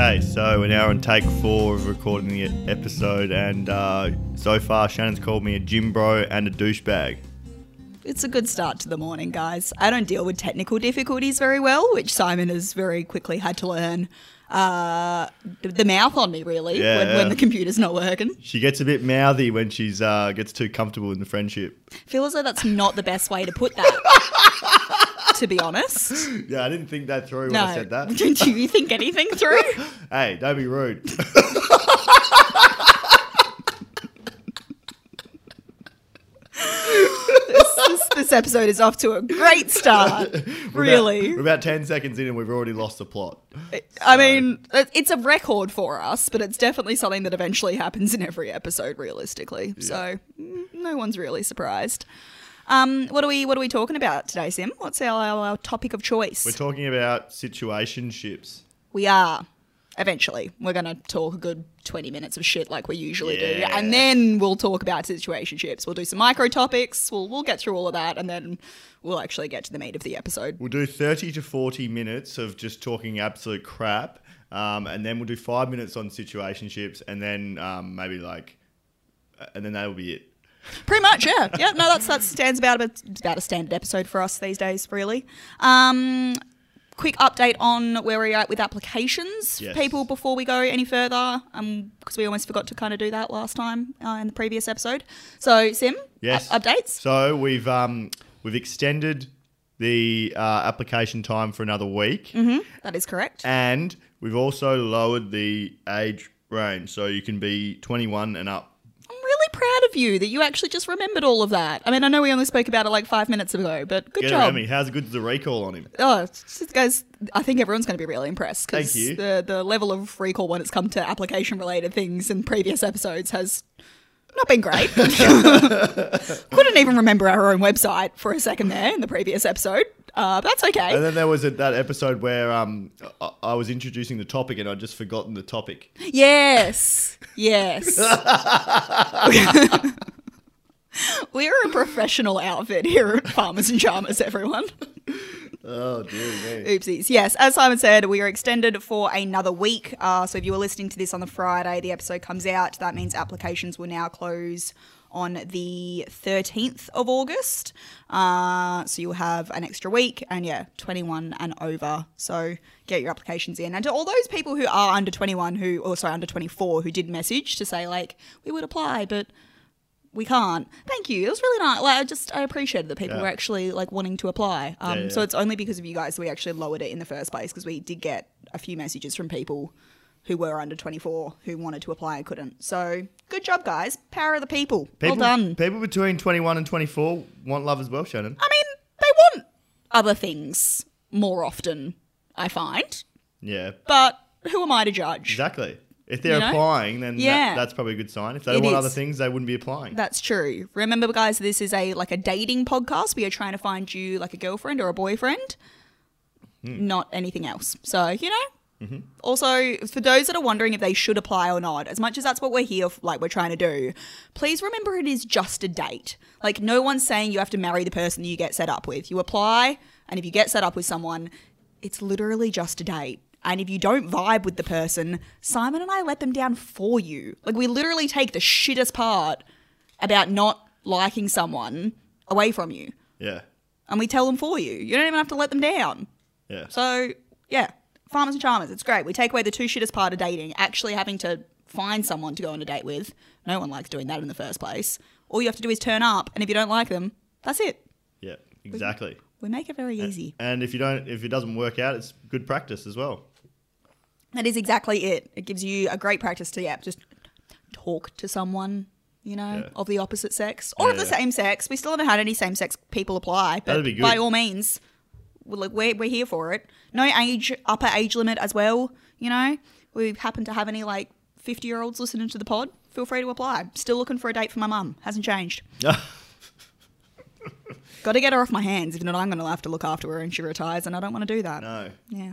Okay, so we're now on take four of recording the episode, and uh, so far Shannon's called me a gym bro and a douchebag. It's a good start to the morning, guys. I don't deal with technical difficulties very well, which Simon has very quickly had to learn uh, the mouth on me, really, Yeah, when, yeah. when the computer's not working. She gets a bit mouthy when she's uh, gets too comfortable in the friendship. feel as though that's not the best way to put that, to be honest. Yeah, I didn't think that through when I said that. Did you think anything through? Hey, don't be rude. this, this episode is off to a great start. We're really. about, we're about ten seconds in, and we've already lost the plot. I mean, it- it's a record for us, but it's definitely something that eventually happens in every episode, realistically. So mm, no one's really surprised. Um, what are we What are we talking about today, Sim? What's our, our, topic of choice? We're talking about situationships. we are. Eventually, we're going to talk a good 20 minutes of shit like we usually do. Yeah. And then we'll talk about situationships. We'll do some micro topics. We'll, we'll get through all of that. And then we'll actually get to the meat of the episode. We'll do thirty to forty minutes of just talking absolute crap, um, and then we'll do five minutes on situationships, and then um, maybe like, uh, and then that'll be it. Pretty much, yeah, yeah. No, that's that stands about a, about a standard episode for us these days, really. Um, quick update on where we're at with applications, Yes. people, before we go any further, um, because we almost forgot to kind of do that last time uh, in the previous episode. So, Sim, Yes. up- updates. So we've um, we've extended the uh, application time for another week, That is correct. and we've also lowered the age range, so you can be twenty one and up. I'm really proud of you that you actually just remembered all of that. I mean, I know we only spoke about it like five minutes ago, but good Get job. me. How's good the recall on him? Oh, guys, I think everyone's going to be really impressed because Thank you. the the level of recall when it's come to application related things in previous episodes has not been great. Couldn't even remember our own website for a second there in the previous episode. Uh, that's okay. And then there was a, that episode where um, I, I was introducing the topic and I'd just forgotten the topic. Yes, yes. We're a professional outfit here at Farmers and Charmers, everyone. Oh dear me. Oopsies. Yes, as Simon said, we are extended for another week. Uh, so if you were listening to this on the Friday, the episode comes out. That means applications will now close on the 13th of August. Uh, so you'll have an extra week and yeah, 21 and over. So get your applications in. And to all those people who are under 21 who, or sorry, under 24 who did message to say like, we would apply, but we can't. Thank you. It was really nice. Like, I just I appreciated that people Yeah. were actually like wanting to apply. Um, Yeah, yeah. So it's only because of you guys that we actually lowered it in the first place because we did get a few messages from people who were under 24 who wanted to apply and couldn't. So good job, guys. Power of the people. People, well done. People between 21 and 24 want love as well, Shannon. I mean, they want other things more often, I find. Yeah, But who am I to judge? exactly. If they're You know? applying, then that- Yeah. that's probably a good sign. If they It want is. other things, they wouldn't be applying. That's true. Remember, guys, this is a like a dating podcast. We are trying to find you like a girlfriend or a boyfriend, hmm. not anything else. So you know. Mm-hmm. Also, for those that are wondering if they should apply or not, as much as that's what we're here, f- like we're trying to do, please remember it is just a date. Like no one's saying you have to marry the person that you get set up with. You apply, and if you get set up with someone, it's literally just a date. And if you don't vibe with the person, Simon and I let them down for you. Like we literally take the shittest part about not liking someone away from you. yeah, And we tell them for you. You don't even have to let them down. yeah. So, yeah, farmers and charmers, it's great. We take away the two shittest part of dating, actually having to find someone to go on a date with. No one likes doing that in the first place. All you have to do is turn up, and if you don't like them, that's it. yeah, exactly. We make it very easy. And if you don't, if it doesn't work out, it's good practice as well. That is exactly it. It gives you a great practice to, yeah, just talk to someone, you know, Yeah. of the opposite sex or of the Yeah. same sex. We still haven't had any same sex people apply, but That'd be good. by all means, like, we're, we're here for it. No age, upper age limit as well, you know. We happen to have any like 50 year olds listening to the pod, feel free to apply. Still looking for a date for my mum. Hasn't changed. Got to get her off my hands. If not, I'm going to have to look after her when she retires, and I don't want to do that. no, Yeah.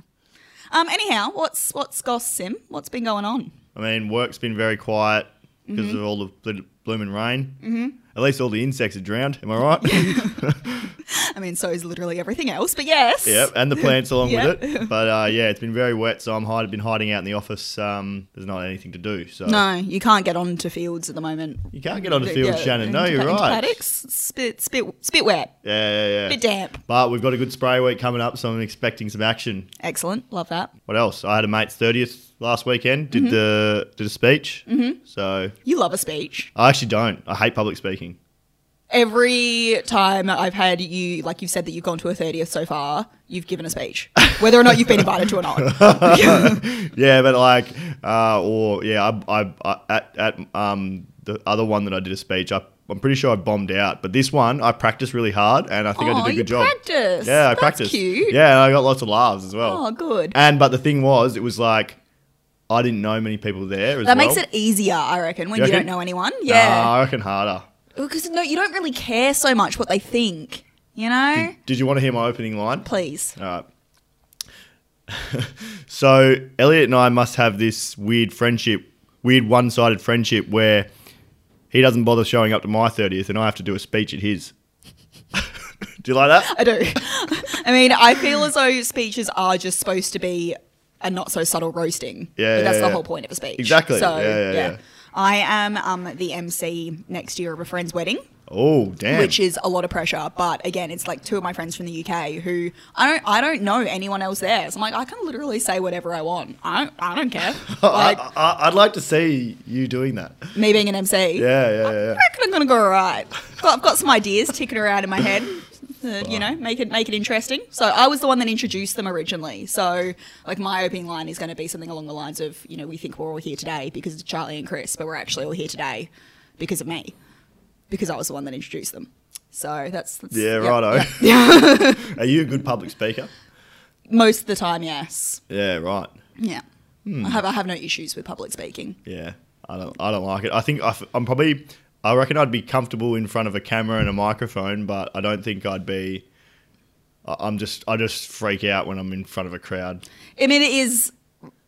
Um. Anyhow, what's what's Goss Sim? What's been going on? I mean work's been very quiet because Mm-hmm. of all the bl- blooming rain. Mm-hmm. At least all the insects are drowned. Am I right? I mean, so is literally everything else, but yes. Yep, and the plants along Yep. with it. But uh, yeah, it's been very wet, so I'm hide- been hiding out in the office. Um, there's not anything to do, so No, you can't get onto fields at the moment. you can't get onto field, Yeah, Shannon. No, you're right. Paddocks, spit, spit, spit wet, Yeah, yeah, yeah. bit damp. But we've got a good spray week coming up, so I'm expecting some action. Excellent, love that. What else? I had a mate's thirtieth last weekend. Mm-hmm. Did the did a speech. Mm-hmm. So You love a speech. I actually don't. I hate public speaking. Every time I've had you, like you've said that you've gone to a 30th so far, you've given a speech, whether or not you've been invited to or not. Yeah, but like, uh, or yeah, I, I, I at at um the other one that I did a speech. I, I'm pretty sure I bombed out, but this one I practiced really hard, and I think I Oh, did a good job. practiced. Yeah, I That's practiced. cute. Yeah, and I got lots of laughs as well. Oh, good. And but the thing was, it was like I didn't know many people there. As That well. makes it easier, I reckon, when You you, don't know anyone. Nah, Yeah. I reckon harder. Because no, you don't really care so much what they think, you know? Did you want to hear my opening line? Please. All right. so Elliot and I must have this weird friendship, weird one-sided friendship where he doesn't bother showing up to my thirtieth, and I have to do a speech at his. do you like that? I do. I mean, I feel as though speeches are just supposed to be a not so subtle roasting. Yeah, But that's yeah, the yeah. whole point of a speech. Exactly. So, Yeah, yeah, yeah. I am um, the MC next year of a friend's wedding. Oh damn! which is a lot of pressure. But again, it's like two of my friends from the UK who I don't I don't know anyone else there. So I'm like, I can literally say whatever I want. I don't I don't care. Like I, I, I'd like to see you doing that. me being an MC. Yeah, yeah, I yeah. reckon I'm gonna go alright. I've got some ideas ticking around in my head. Uh, you know, make it make it interesting. So I was the one that introduced them originally. So like my opening line is going to be something along the lines of, you know, we think we're all here today because of Charlie and Chris, but we're actually all here today because of me, because I was the one that introduced them. So that's, that's Yeah, yeah, righto. yeah. Are you a good public speaker? Most of the time, yes. Yeah, right. Yeah. Hmm. I have I have no issues with public speaking. Yeah, I don't. I don't like it. I think I, am probably. I reckon I'd be comfortable in front of a camera and a microphone, but I don't think I'd be. I- I'm just. I just freak out when I'm in front of a crowd. I mean, it is.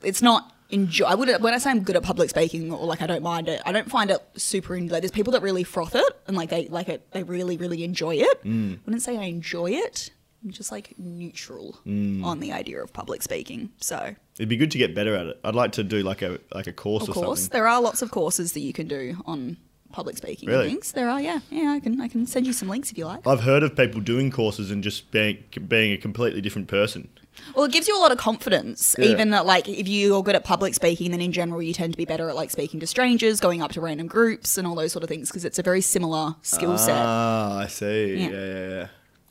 It's not enjoy. I would when I say I'm good at public speaking or like I don't mind it. I don't find it super. Like, there's people that really froth it and like they like it. They really really enjoy it. Mm. I wouldn't say I enjoy it. I'm just like neutral Mm. on the idea of public speaking. So It'd be good to get better at it. I'd like to do like a like a course of or course something. there are lots of courses that you can do on public speaking Really? things. There are yeah yeah. I can I can send you some links if you like. I've heard of people doing courses and just being being a completely different person. Well, it gives you a lot of confidence. Yeah. Even that, like, if you're good at public speaking, then in general you tend to be better at like speaking to strangers, going up to random groups, and all those sort of things because it's a very similar skill set. Ah, I see. Yeah. Yeah,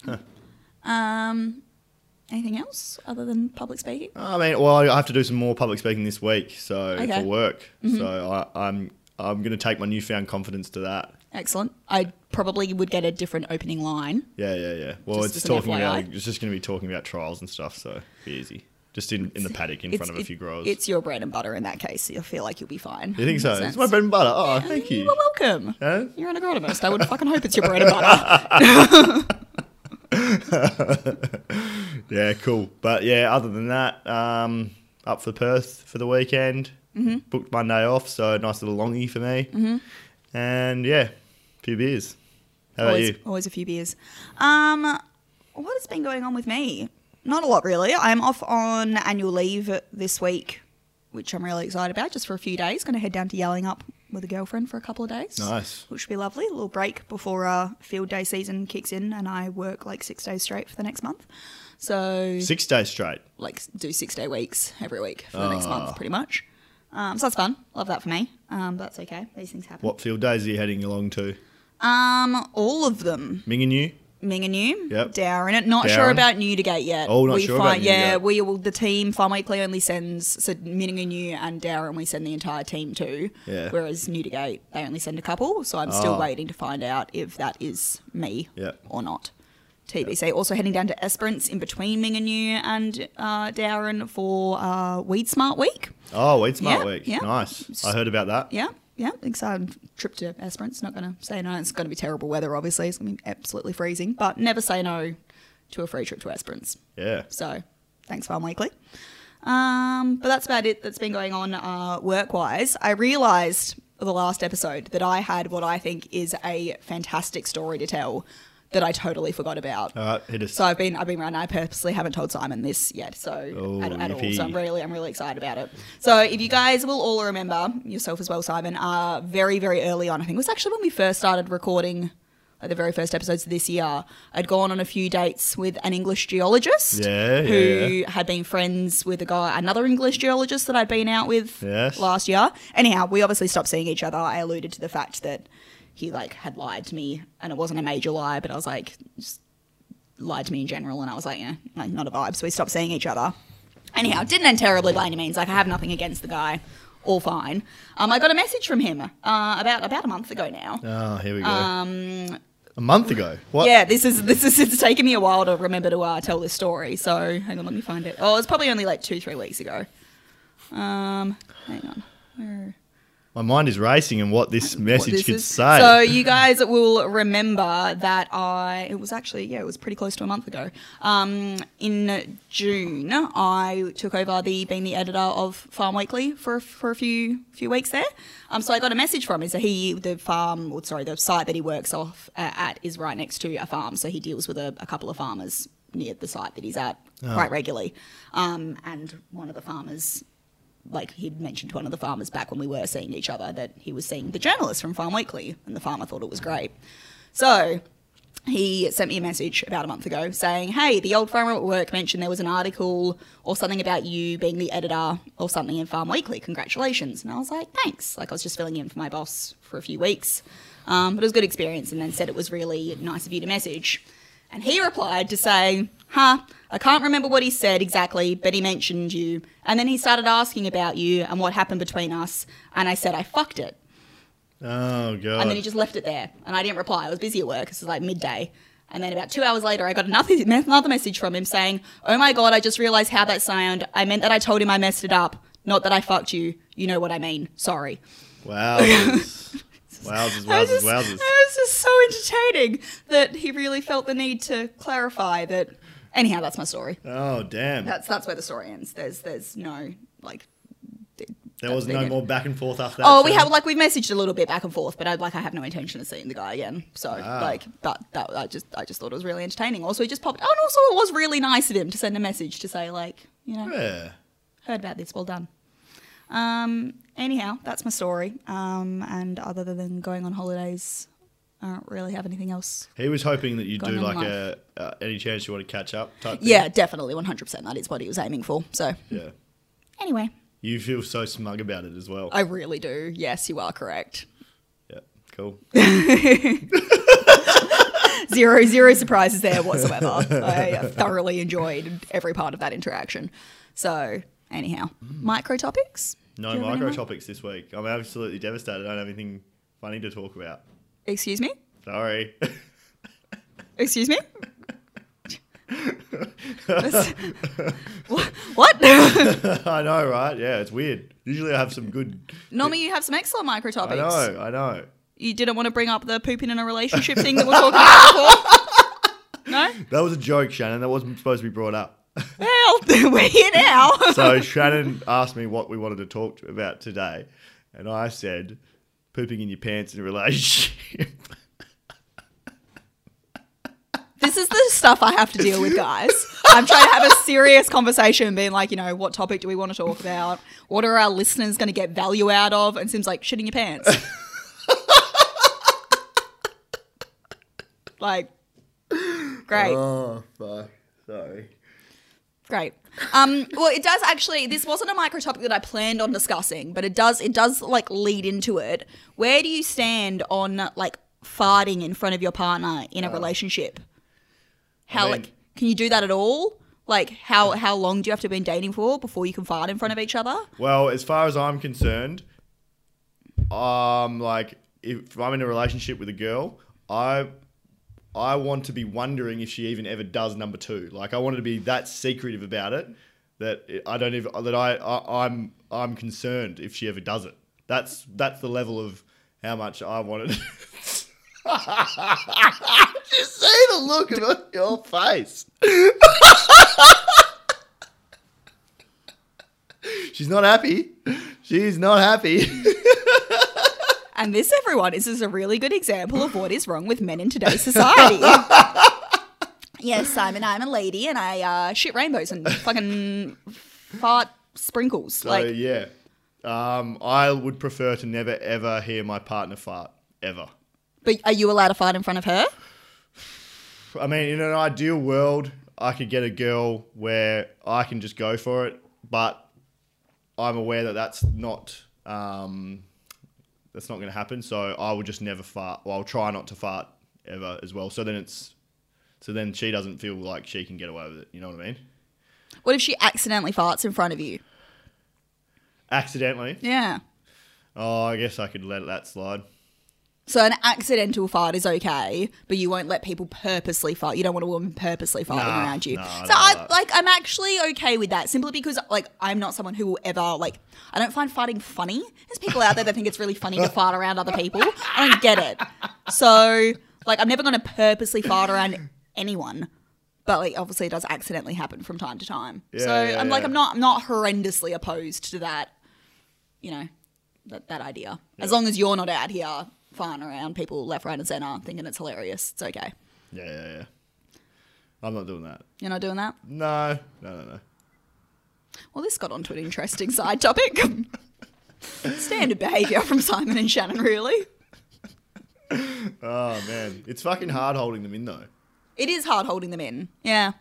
yeah, yeah. Um, anything else other than public speaking? I mean, well, I have to do some more public speaking this week, so Okay. Mm-hmm. for work. So I, I'm I'm going to take my newfound confidence to that. Excellent. I probably would get a different opening line. Yeah, yeah, yeah. Well, Just it's talking about it's just going to be talking about trials and stuff, so be easy. Just in, in the paddock in It's- front of a few growers. It's your bread and butter in that case. You'll feel like you'll be fine. you think so? It's my bread and butter. Oh, thank you. You're welcome. Huh? You're an agronomist. I would fucking hope it's your bread and butter. Yeah, cool. But yeah, other than that, um, up for Perth for the weekend. Mm-hmm. Booked Monday off, so nice little longie for me. Mm-hmm. And yeah, a few beers. How about always, you? always a few beers. Um, what has been going on with me? Not a lot, really. I'm off on annual leave this week, which I'm really excited about, just for a few days. Going to head down to Yallingup with a girlfriend for a couple of days. Nice. Which should be lovely. A little break before uh, field day season kicks in, and I work like six days straight for the next month. So, Six days straight. like, do six day weeks every week for the next Ah. month, pretty much. Um, so that's fun. Love that for me. Um, but that's okay. These things happen. What field days are you heading along to? Um, all of them. Ming and Mingenew? Mingenew, Yep. Dowerin. It. Not sure about Newdigate yet. Oh, not we sure about find, Yeah, Newdigate. we will. The team Farm Weekly only sends so Mingenew and Dowerin. We send the entire team to. Yeah. Whereas Newdigate they only send a couple. So I'm still Oh. waiting to find out if that is me Yep. or not. TBC. Also heading down to Esperance in between Mingenew and uh, Dowerin for uh, WeedSmart Week. Oh, WeedSmart Yeah, Week. yeah. Nice. I heard about that. Yeah, yeah. Excited trip to Esperance. Not going to say no. It's going to be terrible weather. Obviously, it's going to be absolutely freezing. But never say no to a free trip to Esperance. Yeah. So thanks, Farm Weekly. Um, but that's about it that's been going on uh, work wise. I realised the last episode that I had what I think is a fantastic story to tell that I totally forgot about. Hit. So I've been I've been around. I purposely haven't told Simon this yet, so Oh, at, at all. So I'm really I'm really excited about it. So if you guys will all remember yourself as well, Simon, uh, very very early on, I think it was actually when we first started recording. Like the very first episodes of this year, I'd gone on a few dates with an English geologist Yeah, who yeah, had been friends with a guy, another English geologist that I'd been out with Yes. last year. Anyhow, we obviously stopped seeing each other. I alluded to the fact that he like had lied to me, and it wasn't a major lie, but I was like, just lied to me in general, and I was like, yeah, like not a vibe. So we stopped seeing each other. Anyhow, didn't end terribly by any means. Like I have nothing against the guy, all fine. Um, I got a message from him uh, about about a month ago now. Oh, here we go. Um, a month ago. What? yeah, this is this is it's taken me a while to remember to uh, tell this story. So hang on, let me find it. Oh, it's probably only like two three weeks ago. Um, hang on. Where? My mind is racing and what this what message this could is. say. So you guys will remember that I it was actually yeah it was pretty close to a month ago. Um, in June, I took over the being the editor of Farm Weekly for for a few few weeks there. Um, so I got a message from him. So he the farm or sorry the site that he works off uh, at is right next to a farm. So he deals with a, a couple of farmers near the site that he's at quite regularly. Um, and one of the farmers like he'd mentioned to one of the farmers back when we were seeing each other that he was seeing the journalist from Farm Weekly, and the farmer thought it was great. So he sent me a message about a month ago saying, Hey, the old farmer at work mentioned there was an article or something about you being the editor or something in Farm Weekly. Congratulations. And I was like, Thanks. Like, I was just filling in for my boss for a few weeks. Um, but it was a good experience, and then said it was really nice of you to message. And he replied to say, Huh, I can't remember what he said exactly, but he mentioned you. And then he started asking about you and what happened between us. And I said, I fucked it. oh god. And then he just left it there. And I didn't reply. I was busy at work. This was like midday. And then about two hours later, I got another, another message from him saying, Oh my God, I just realized how that sounded. I meant that I told him I messed it up, not that I fucked you. You know what I mean. Sorry. Wowzers. wowzers, I wowzers, just, wowzers. it was just so entertaining that he really felt the need to clarify that. Anyhow, that's my story. Oh damn. That's that's where the story ends. There's there's no like. there was no more back and forth after that. Oh, we so- have like we've messaged a little bit back and forth, but I like I have no intention of seeing the guy again. So Wow. like, but that I just I just thought it was really entertaining. Also, he just popped. Oh, and also it was really nice of him to send a message to say like, you know, Yeah. heard about this. Well done. Um. Anyhow, that's my story. Um. And other than going on holidays, I don't really have anything else. He was hoping that you'd do like life. a uh, any chance you want to catch up type. thing. Yeah, definitely, one hundred percent. That is what he was aiming for. So Yeah. anyway, You feel so smug about it as well. I really do. Yes, you are correct. yeah. Cool. zero zero surprises there whatsoever. I thoroughly enjoyed every part of that interaction. So anyhow, micro topics. No Do you have any micro topics this week. I'm absolutely devastated. I don't have anything funny to talk about. Excuse me. Sorry. Excuse me. What? I know, right? Yeah, it's weird. Usually I have some good. Normally, you have some excellent micro I topics. know, I know. You didn't want to bring up the pooping in a relationship thing that we're talking about before. No. That was a joke, Shannon. That wasn't supposed to be brought up. Well, we're here now. So Shannon asked me what we wanted to talk about today, and I said, "Pooping in your pants in a relationship." This is the stuff I have to deal with, guys. I'm trying to have a serious conversation, being like, you know, what topic do we want to talk about? What are our listeners going to get value out of? And it seems like shitting your pants. like, great, oh, fuck. Sorry. Great. Um, well, it does actually. This wasn't a micro topic that I planned on discussing, but it does. It does like lead into it. Where do you stand on like farting in front of your partner in a relationship? How mean- like can you do that at all? Like how how long do you have to have been dating for before you can fart in front of each other? Well, as far as I'm concerned, um, like if I'm in a relationship with a girl, I I want to be wondering if she even ever does number two. Like I want to be that secretive about it that I don't even that I, I I'm I'm concerned if she ever does it. That's that's the level of how much I wanted. Just see the look of your face. She's not happy. She's not happy. And this, everyone, is is a really good example of what is wrong with men in today's society. yes, Simon, I'm a lady and I uh, shit rainbows and fucking fart sprinkles. So like, yeah, um, I would prefer to never ever hear my partner fart ever. but are you allowed to fart in front of her? I mean, in an ideal world, I could get a girl where I can just go for it, but I'm aware that that's not um, that's not going to happen. So I will just never fart. Well, I'll try not to fart ever as well. So then it's so then she doesn't feel like she can get away with it. You know what I mean? What if she accidentally farts in front of you? Accidentally. Yeah. Oh, I guess I could let that slide. So an accidental fart is okay, but you won't let people purposely fart. You don't want a woman purposely farting Nah, around you. nah, so don't I like I'm actually okay with that simply because like I'm not someone who will ever like I don't find farting funny. There's people out there that think it's really funny to fart around other people. I don't get it. So like I'm never going to purposely fart around anyone. But like obviously it does accidentally happen from time to time. so Yeah, yeah, I'm like. I'm not I'm not horrendously opposed to that, you know, that that idea. As long as you're not out here farting around people left, right, and center thinking it's hilarious, it's okay. Yeah, yeah, yeah. I'm not doing that. You're not doing that. No, no, no, no. Well, this got onto an interesting side topic. Standard behaviour from Simon and Shannon, really. Oh man, it's fucking hard holding them in though. It is hard holding them in. Yeah.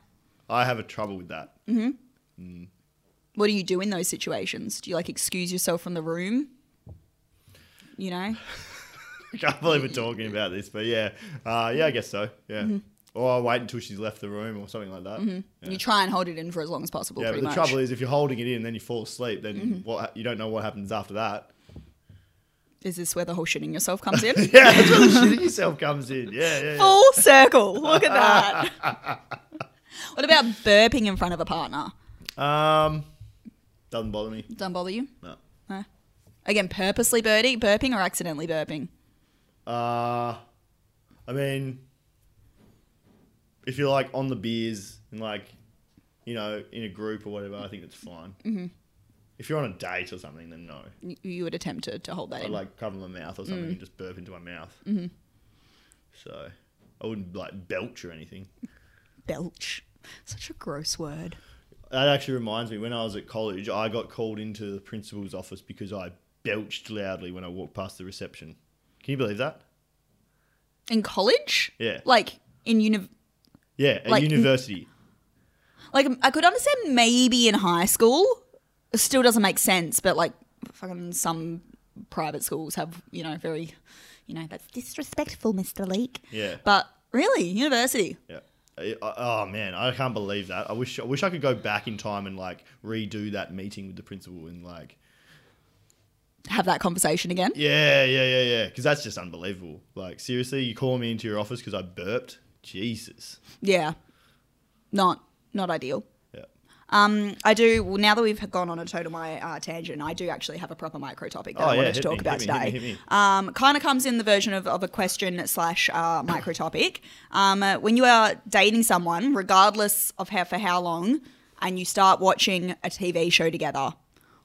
I have a trouble with that. Mm-hmm. What do you do in those situations? Do you like excuse yourself from the room? You know? I can't believe we're talking about this, but yeah, uh, yeah, I guess so. Yeah, Mm-hmm. or I wait until she's left the room or something like that. Yeah, You try and hold it in for as long as possible, yeah but the much. Mm-hmm. trouble is, if you're holding it in and then you fall asleep, then what you don't know what happens after that. is this where the whole shitting yourself comes in? Yeah, that's where the shitting yourself comes in. Yeah, yeah. yeah. Full circle. Look at that. what about burping in front of a partner? Um, doesn't bother me. Doesn't bother you? No. No. Again, purposely birdie, burping or accidentally burping? Uh, I mean, if you're like on the beers and like, you know, in a group or whatever, I think it's fine. Mm-hmm. If you're on a date or something, then no. You, you would attempt to, to hold that I'd in. like cover my mouth or something Mm. and just burp into my mouth. Mm-hmm. So I wouldn't like belch or anything. Belch. Such a gross word. That actually reminds me, when I was at college, I got called into the principal's office because I belched loudly when I walked past the reception. Can you believe that? In college? Yeah. Like in uni. Yeah, at Like- university. Like I could understand maybe in high school. It still doesn't make sense, but like fucking some private schools have, you know, very, you know, that's disrespectful, Mr. Leak. Yeah. But really, university. Yeah. Oh man, I can't believe that. I wish I wish I could go back in time and like redo that meeting with the principal and like Have that conversation again. yeah, yeah, yeah, yeah, because that's just unbelievable. Like seriously, you call me into your office because I burped? Jesus. Yeah. Not not ideal. Yeah. Um, I do well, now that we've gone on a total my uh, tangent. I do actually have a proper micro topic that Oh, I yeah, wanted to talk me, about hit me, hit today. me, hit. Um, kind of comes in the version of, of a question slash uh, micro topic. Um, uh, when you are dating someone, regardless of how for how long, and you start watching a TV show together,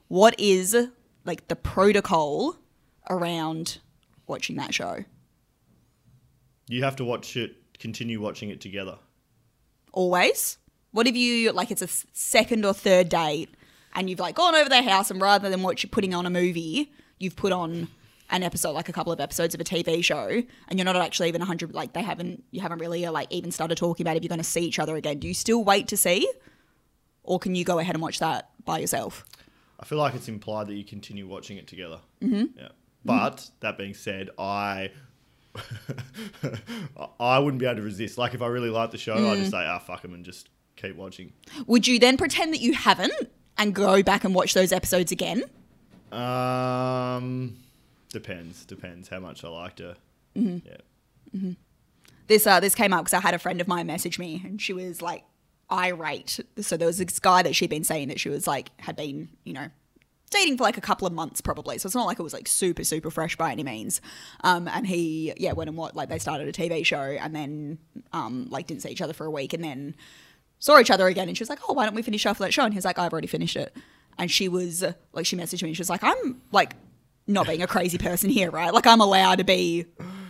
what is like the protocol around watching that show? You have to watch it, continue watching it together. always? What if you like it's a second or third date and you've like gone over their house and rather than watch putting on a movie, you've put on an episode like a couple of episodes of a TV show and you're not actually even 100 like they haven't you haven't really uh, like even started talking about if you're going to see each other again. Do you still wait to see or can you go ahead and watch that by yourself? I feel like it's implied that you continue watching it together. Mm-hmm. Yeah. But that being said, I I wouldn't be able to resist. Like if I really like the show, I'd just say, ah, fuck them and just keep watching. Would you then pretend that you haven't and go back and watch those episodes again? Um, depends. Depends how much I liked her. Yeah. Hmm. this uh this came up because I had a friend of mine message me and she was like irate. So there was this guy that she'd been saying that she was like had been you know dating for like a couple of months probably. So it's not like it was like super super fresh by any means. Um and he yeah went and what like they started a TV show and then um like didn't see each other for a week and then saw each other again and she was like oh why don't we finish off that show and he's like I've already finished it and she was like she messaged me and she was like I'm like not being a crazy person here, right? Like I'm allowed to be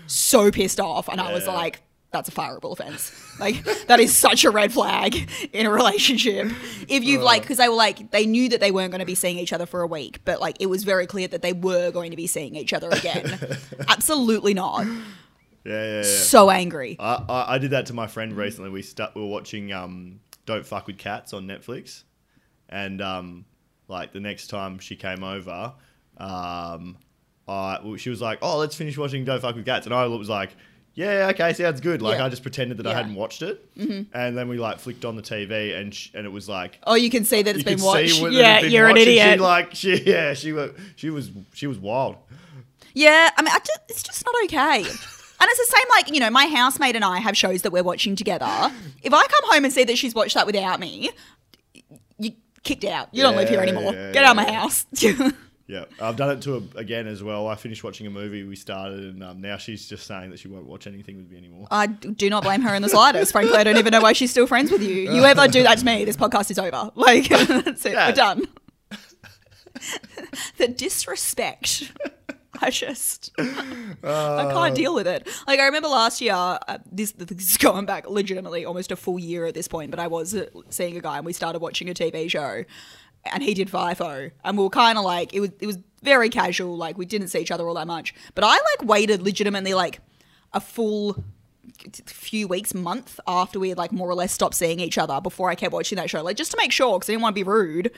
so pissed off, and I was like, that's a fireable offense. Like that is such a red flag in a relationship. If you've like, because they were like, they knew that they weren't going to be seeing each other for a week, but like it was very clear that they were going to be seeing each other again. Absolutely not. Yeah, yeah, yeah. So angry. I, I, I did that to my friend recently. We stu- we were watching um, Don't Fuck with Cats on Netflix, and um, like the next time she came over, um, I well, she was like, "Oh, let's finish watching Don't Fuck with Cats," and I was like. Yeah, okay, sounds good. Like Yeah. I just pretended that I Yeah. hadn't watched it, mm-hmm. and then we like flicked on the TV, and sh- and it was like Oh, you can see that it's been could watched. what Yeah, been you're an watched, and idiot. She like she yeah she was she was she was wild. Yeah, I mean, I just, it's just not okay. And it's the same, like, you know, my housemate and I have shows that we're watching together. If I come home and see that she's watched that without me, you kicked out. You don't live here Yeah, anymore. yeah, Get out of my yeah. house. Yeah, I've done it to her again as well. I finished watching a movie we started, and um, now she's just saying that she won't watch anything with me anymore. I do not blame her in the slightest. Frankly, I don't even know why she's still friends with you. You ever do that to me, this podcast is over. Like, that's it. We're done. the disrespect. I just, I can't deal with it. Like, I remember last year, uh, this, this is going back legitimately almost a full year at this point, but I was uh, seeing a guy and we started watching a TV show and he did FIFO. And we were kind of like, it was, it was very casual. Like, we didn't see each other all that much. But I like waited legitimately like a full few weeks, month after we had like more or less stopped seeing each other before I kept watching that show, like just to make sure because I didn't want to be rude.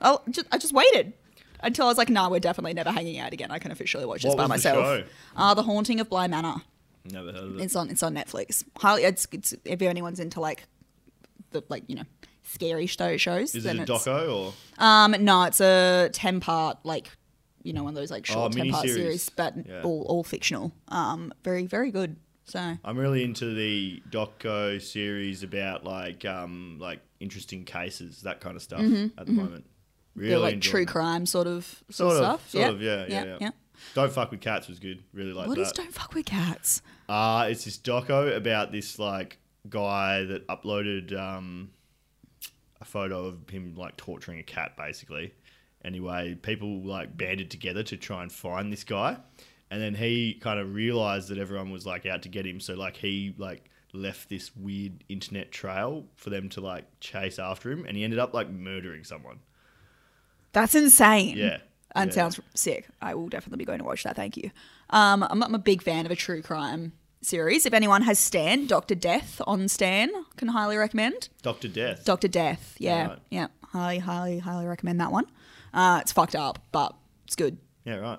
I just, I just waited until I was like, no, we're definitely never hanging out again. I can officially watch this What by was the myself. show? Uh, the Haunting of Bly Manor. Never heard of it. It's on, it's on Netflix. Highly, it's, it's if anyone's into like the like you know scary show shows. Is it a doco or? Um, no, it's a ten part like. You know, one of those like short Oh, ten part series, but Yeah. all, all fictional. Um, very, very good. So I'm really into the doco series about like um like interesting cases, that kind of stuff at the moment. Really the Mm-hmm, like true crime sort of sort, Sort of stuff. sort yeah. of, yeah, yeah, yeah. Don't fuck with cats was good. Really like What that. is Don't Fuck with Cats? Uh, it's this doco about this like guy that uploaded um, a photo of him like torturing a cat, basically. Anyway, people like banded together to try and find this guy, and then he kind of realized that everyone was like out to get him. So like he like left this weird internet trail for them to like chase after him, and he ended up like murdering someone. That's insane. Yeah. And Yeah. sounds sick. I will definitely be going to watch that. Thank you. Um, I'm, I'm a big fan of a true crime series. If anyone has Stan, Doctor Death on Stan, can highly recommend. Doctor Death. Doctor Death. Yeah, Right. yeah, highly, highly, highly recommend that one. Uh, it's fucked up, but it's good. yeah, right.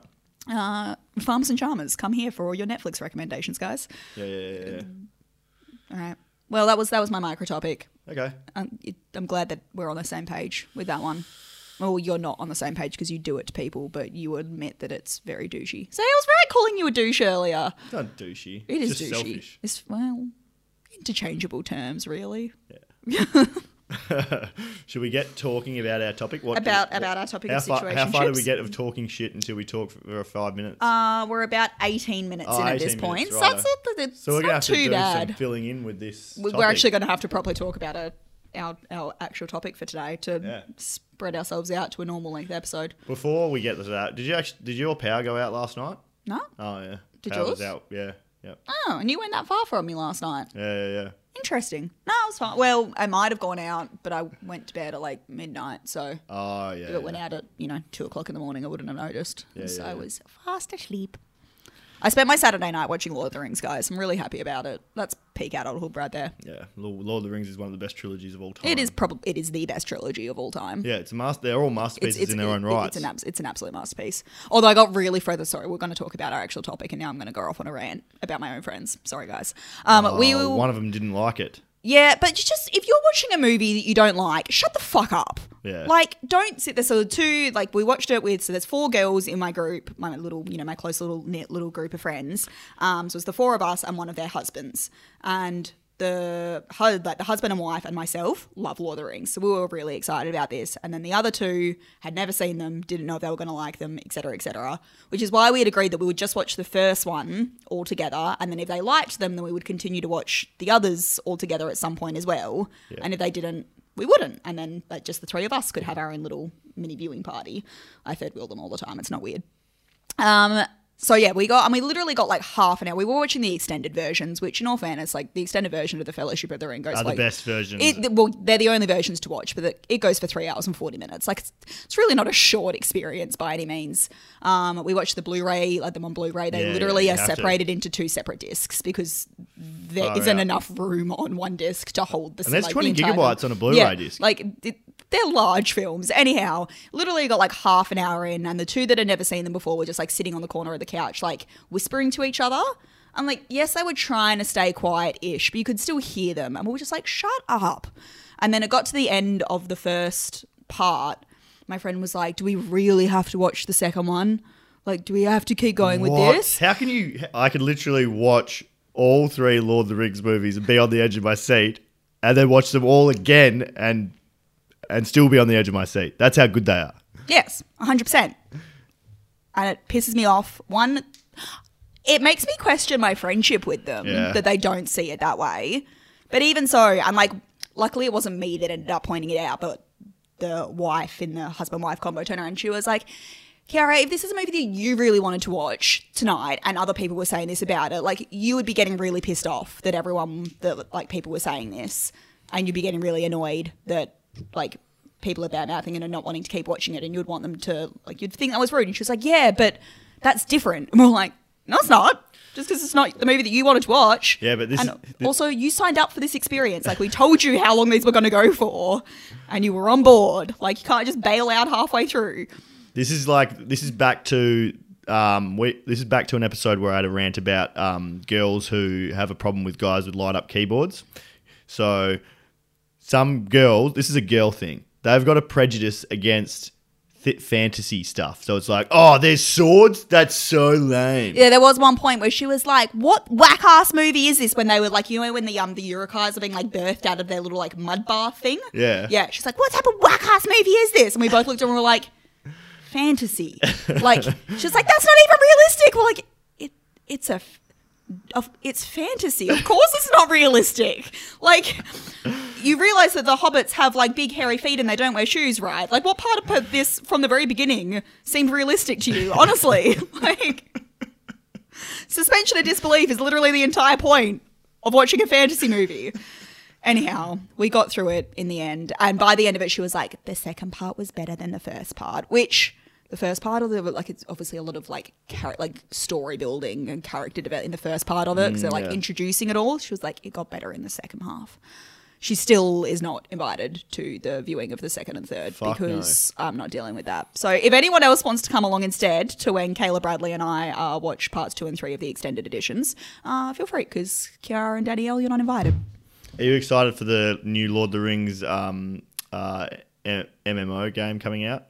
Uh, Farmers and Charmers, come here for all your Netflix recommendations, guys. Yeah, yeah, yeah. yeah. All right. Well, that was that was my micro topic. Okay. I'm, it- I'm glad that we're on the same page with that one. Well, you're not on the same page because you do it to people, but you admit that it's very douchey. So I was right calling you a douche earlier. It's not douchey. It is it's just douchey. selfish. It's well, interchangeable terms, really. Yeah. Should we get talking about our topic? What About what- about our topic how of far, how far do we get of talking shit until we talk for five minutes? Uh, we're about 18 minutes Oh, in at this 18 point, minutes, so that's, righto. not, that's so we're not gonna have to too do bad. some filling in with this. We- We're topic. actually going to have to properly talk about a, our our actual topic for today to Yeah. spread ourselves out to a normal length episode. Before we get to that, did you actually did your power go out last night? No? Oh yeah, Did power was yours? out. Yeah, yeah, Oh, and you went that far from me last night. yeah, yeah. yeah. Interesting. No, it was fine. Well, I might have gone out, but I went to bed at like midnight. So Oh yeah. if yeah. it went out at, you know, two o'clock in the morning, I wouldn't have noticed. Yeah, so yeah, I yeah. was fast asleep. I spent my Saturday night watching Lord of the Rings, guys. I'm really happy about it. That's peak adulthood right there. Yeah, Lord of the Rings is one of the best trilogies of all time. It is probably it is the best trilogy of all time. Yeah, it's a master. They're all masterpieces it's in their own right. It's an, abs- it's an absolute masterpiece. Although I got really further. Sorry, we're going to talk about our actual topic, and now I'm going to go off on a rant about my own friends. Sorry, guys. Um, we Oh, will. one of them didn't like it. Yeah, but you just if you're watching a movie that you don't like, shut the fuck up. Yeah. Like, don't sit there. So the two, like, we watched it with. So there's four girls in my group, my little, you know, my close little knit little group of friends. Um, so it's the four of us and one of their husbands, and the like the husband and wife and myself love Lord of the Rings. So we were really excited about this. And then the other two had never seen them, didn't know if they were going to like them, etc., etc. Which is why we had agreed that we would just watch the first one all together, and then if they liked them, then we would continue to watch the others all together at some point as well. And if they didn't, we wouldn't. And then like, just the three of us could have our own little mini viewing party. I third wheel them all the time. It's not weird. Um, so yeah, we got, and we literally got like half an hour. We were watching the extended versions, which, in all fairness, like the extended version of the Fellowship of the Ring goes Are like the best versions. It, well, they're the only versions to watch, but it, it goes for three hours and forty minutes. Like it's, it's really not a short experience by any means. Um, we watched the Blu-ray, like them on Blu-ray. They Yeah, literally you are have to. separated into two separate discs because there Far not out. enough room on one disc to hold the. And there's like, 20 the entire- gigabytes on a Blu-ray yeah, disc. Like it, they're large films. Anyhow, literally got like half an hour in, and the two that had never seen them before were just like sitting on the corner of the couch, like whispering to each other. I'm like, yes, they were trying to stay quiet-ish, but you could still hear them, and we were just like, shut up. And then it got to the end of the first part. My friend was like, "Do we really have to watch the second one? Like, do we have to keep going with this?" How can you? I could literally watch all three Lord of the Rings movies and be on the edge of my seat, and then watch them all again and and still be on the edge of my seat. That's how good they are. Yes, 100%. And it pisses me off. One, it makes me question my friendship with them Yeah. that they don't see it that way. But even so, I'm like, luckily it wasn't me that ended up pointing it out, but the wife in the husband wife combo turned around and she was like, Kiara, if this is a movie that you really wanted to watch tonight and other people were saying this about it, like you would be getting really pissed off that everyone that like people were saying this and you'd be getting really annoyed that like people are bad mouthing it and not wanting to keep watching it and you'd want them to like you'd think that was rude and she was like, Yeah, but that's different. And we're like, No, it's not. Just because it's not the movie that you wanted to watch. Yeah, but this and is- thi- also you signed up for this experience. Like we told you how long these were going to go for, and you were on board. Like you can't just bail out halfway through. This is like this is back to um we this is back to an episode where I had a rant about um girls who have a problem with guys with light up keyboards. So some girls, this is a girl thing. They've got a prejudice against th- fantasy stuff. So it's like, oh, there's swords. That's so lame. Yeah, there was one point where she was like, "What whack ass movie is this?" When they were like, you know, when the um the Uruk-hai are being like birthed out of their little like mud bath thing. Yeah. Yeah. She's like, "What type of whack ass movie is this?" And we both looked at her and were like, "Fantasy." like she's like, "That's not even realistic." We're like, "It it's a." f- Of, it's fantasy. Of course, it's not realistic. Like, you realize that the hobbits have like big hairy feet and they don't wear shoes, right? Like, what part of this from the very beginning seemed realistic to you? Honestly, like, suspension of disbelief is literally the entire point of watching a fantasy movie. Anyhow, we got through it in the end, and by the end of it, she was like, "The second part was better than the first part," which. The first part of it, like, it's obviously a lot of like, char- like story building and character development in the first part of it, because they're like yeah. introducing it all. She was like, it got better in the second half. She still is not invited to the viewing of the second and third Fuck no. because I'm not dealing with that. So if anyone else wants to come along instead to when Kayla Bradley and I uh, watch parts two and three of the extended editions, uh, feel free because Kiara and Danielle, you're not invited. Are you excited for the new Lord of the Rings um, uh, MMO game coming out?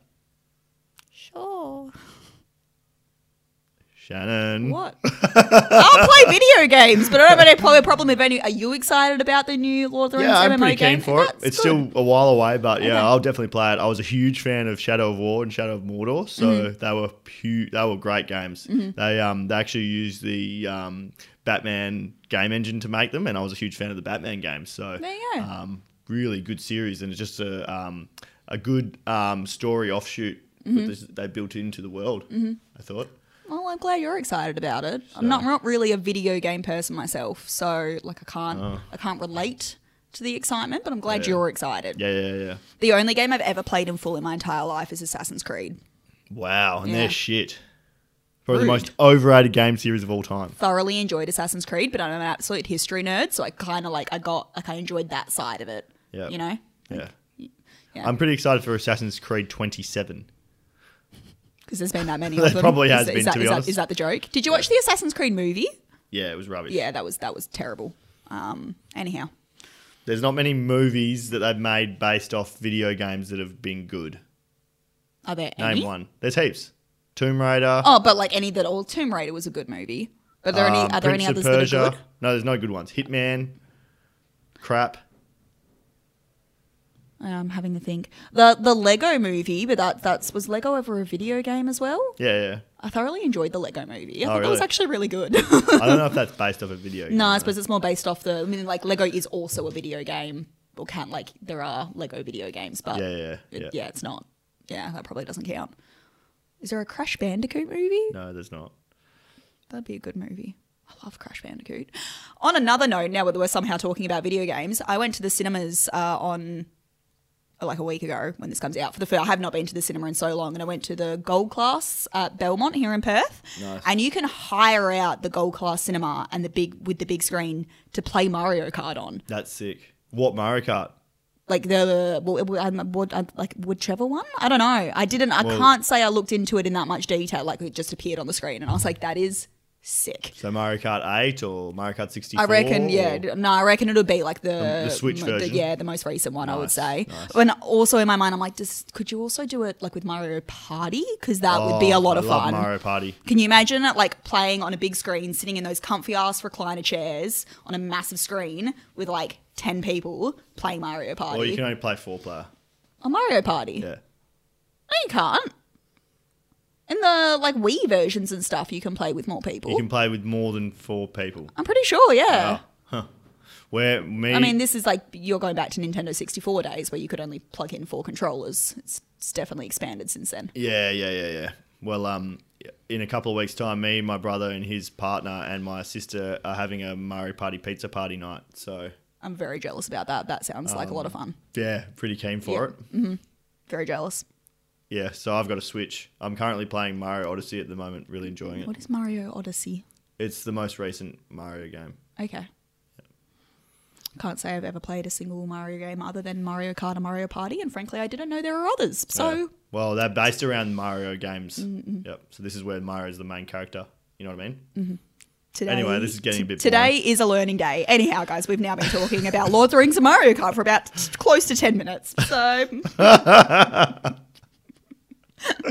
Shannon. What? I'll play video games, but I don't have any problem if any. Are you excited about the new Lord of the Rings Yeah, I'm pretty game? keen for it. That's It's good. still a while away, but yeah, Okay. I'll definitely play it. I was a huge fan of Shadow of War and Shadow of Mordor, so Mm-hmm. they were hu- they were great games. They um they actually used the um, Batman game engine to make them, and I was a huge fan of the Batman games. So There you go. um, really good series, and it's just a um, a good um, story offshoot Mm-hmm. this, they built into the world. I thought. Well, I'm glad you're excited about it. I'm not not really a video game person myself, so like I can't I can't relate to the excitement, but I'm glad Oh. Yeah. you're excited. Yeah, yeah, yeah. The only game I've ever played in full in my entire life is Assassin's Creed. Wow, and Yeah. they're shit. Probably the most overrated game series of all time. Thoroughly enjoyed Assassin's Creed, but I'm an absolute history nerd, so I kind of like I got like I enjoyed that side of it. Yeah. You know, Yeah. yeah. I'm pretty excited for Assassin's Creed 27. Because there's been that many There of them. probably has is, been, is that, to be is honest. is that the joke? Did you watch the Assassin's Creed movie? Yeah, it was rubbish. Yeah, that was that was terrible. Um, anyhow, There's not many movies that they've made based off video games that have been good. are there any Name any? one. There's heaps. Tomb Raider. Oh, but like any that all Tomb Raider was a good movie. Are there any? um, Are there Prince any others that are good? No, there's no good ones. Hitman. Crap. I'm having to think. The the Lego movie, but that that's was Lego ever a video game as well? Yeah, yeah. I thoroughly enjoyed the Lego movie. I Oh, thought that was actually really good. I don't know if that's based off a video game. no, I suppose it's more based off the. I mean, like Lego is also a video game, or can't like there are Lego video games, but Yeah, yeah, it- yeah. yeah, it's not. Yeah, that probably doesn't count. Is there a Crash Bandicoot movie? No, there's not. That'd be a good movie. I love Crash Bandicoot. On another note, now that we're somehow talking about video games, I went to the cinemas uh, on like a week ago when this comes out. For the first, I have not been to the cinema in so long, and I went to the Gold Class at Belmont here in Perth. Nice. And you can hire out the Gold Class cinema and the big with the big screen to play Mario Kart on, That's sick. What Mario Kart? like the um, would, uh, whichever one. I don't know. I didn't. I Well- can't say I looked into it in that much detail. Like it just appeared on the screen, and I was like, that is sick. So Mario Kart 8 or Mario Kart 64? I reckon, yeah. or- No, I reckon it'll be like the The- the Switch m- version? yeah, the most recent one. I would Nice, say. nice. And also in my mind, I'm like, just could you also do it like with Mario Party? Because that would be a Oh, lot I of fun. Mario Party. Can you imagine it like playing on a big screen, sitting in those comfy ass recliner chairs on a massive screen with like ten people playing Mario Party? Or you can only play four player. a Mario Party? Yeah. No, you can't. In the like Wii versions and stuff, you can play with more people. You can play with more than four people. I'm pretty sure, yeah. Oh, huh. Where me, I mean, this is like you're going back to Nintendo 64 days where you could only plug in four controllers. It's, it's definitely expanded since then. yeah, yeah, yeah, yeah. Well, um, in a couple of weeks' time, me, my brother, and his partner, and my sister are having a Mario Party pizza party night. So I'm very jealous about that. That sounds like a lot of um, fun. yeah, pretty keen for it. Mm-hmm. Very jealous. Yeah, so I've got a Switch. I'm currently playing Mario Odyssey at the moment. Really enjoying it. What is Mario Odyssey? It's the most recent Mario game. Okay. Can't say I've ever played a single Mario game other than Mario Kart and Mario Party, and frankly, I didn't know there were others. So Yeah. well, they're based around Mario games. Mm-hmm. Yep. So this is where Mario is the main character. You know what I mean? Mm-hmm. today, Anyway, this is getting a bit Today is a learning day. Anyhow, guys, we've now been talking about Lord of the Rings and Mario Kart for about close to ten minutes. So.